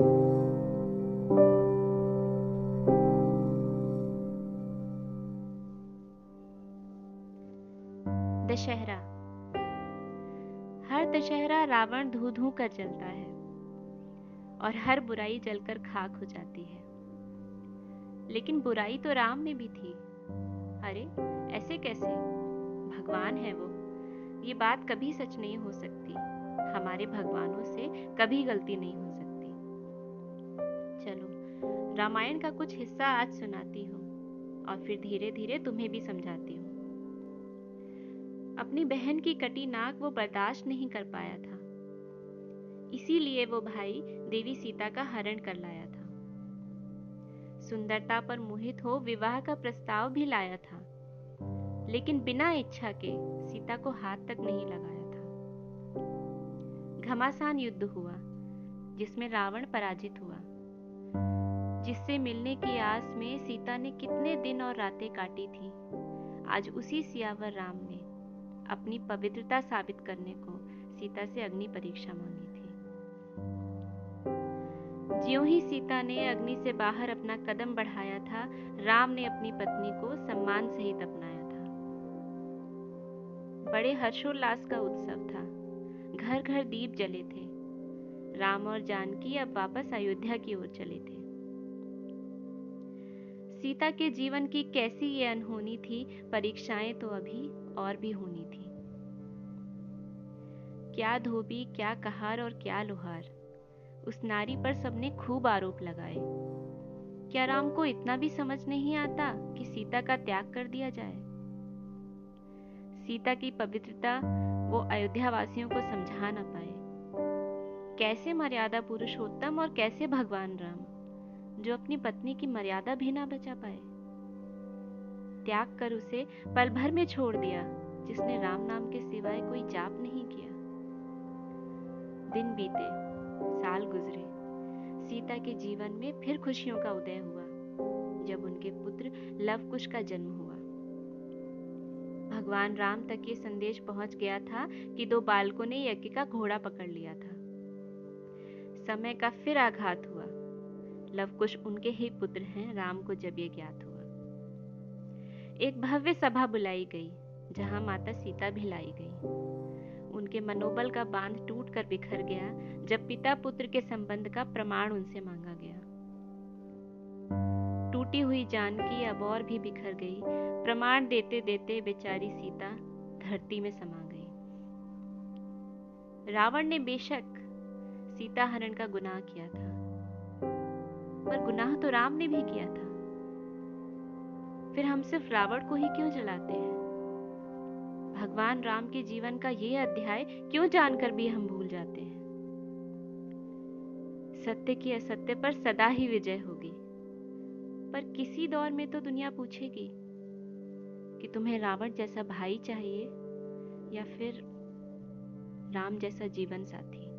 दशहरा। हर दशहरा रावण धू धू कर जलता है और हर बुराई जलकर खाक हो जाती है। लेकिन बुराई तो राम में भी थी। अरे, ऐसे कैसे? भगवान है वो। ये बात कभी सच नहीं हो सकती। हमारे भगवानों से कभी गलती नहीं हो सकती चलो। रामायण का कुछ हिस्सा आज सुनाती हूँ, और फिर धीरे धीरे तुम्हें भी समझाती हूँ। अपनी बहन की कटी नाक वो बर्दाश्त नहीं कर पाया था। इसीलिए वो भाई देवी सीता का हरण कर लाया था। सुंदरता पर मोहित हो विवाह का प्रस्ताव भी लाया था, लेकिन बिना इच्छा के सीता को हाथ तक नहीं लगाया था। घमासान युद्ध हुआ, जिसमें रावण पराजित हुआ। जिससे मिलने की आस में सीता ने कितने दिन और रातें काटी थी। आज उसी सियावर राम ने अपनी पवित्रता साबित करने को सीता से अग्नि परीक्षा मांगी थी। ज्यों ही सीता ने अग्नि से बाहर अपना कदम बढ़ाया था, राम ने अपनी पत्नी को सम्मान सहित अपनाया था। बड़े हर्षोल्लास का उत्सव था। घर घर दीप जले थे। राम और जानकी अब वापस अयोध्या की ओर चले थे। सीता के जीवन की कैसी ये अनहोनी थी, परीक्षाएँ तो अभी और भी होनी थी। क्या धोबी, क्या कहार और क्या लोहार। उस नारी पर सबने खूब आरोप लगाए। क्या राम को इतना भी समझ नहीं आता कि सीता का त्याग कर दिया जाए? सीता की पवित्रता वो अयोध्या वासियों को समझा ना पाए। कैसे मर्यादा पुरुषोत्तम और कैसे भगवान राम? जो अपनी पत्नी की मर्यादा भी ना बचा पाए। त्याग कर उसे पल भर में छोड़ दिया, जिसने राम नाम के सिवाय कोई जाप नहीं किया। दिन बीते, साल गुजरे। सीता के जीवन में फिर खुशियों का उदय हुआ, जब उनके पुत्र लवकुश का जन्म हुआ। भगवान राम तक ये संदेश पहुँच गया था कि दो बालकों ने यज्ञ का घोड़ा पकड़ लिया था। समय का फिर आघात हुआ। लवकुश उनके ही पुत्र हैं राम को जब ये ज्ञात हुआ। एक भव्य सभा बुलाई गई जहाँ माता सीता भी लाई गई। उनके मनोबल का बाँध टूट कर बिखर गया जब पिता पुत्र के संबंध का प्रमाण उनसे मांगा गया। टूटी हुई जानकी अब और भी बिखर गई प्रमाण देते देते बेचारी सीता धरती में समा गई। रावण ने बेशक सीता हरण का गुनाह किया था। पर गुनाह तो राम ने भी किया था। फिर हम सिर्फ़ रावण को ही क्यों जलाते हैं? भगवान राम के जीवन का ये अध्याय क्यों जानकर भी हम भूल जाते हैं? सत्य की असत्य पर सदा ही विजय होगी। पर किसी दौर में तो दुनिया पूछेगी कि तुम्हें रावण जैसा भाई चाहिए या फिर राम जैसा जीवन साथी?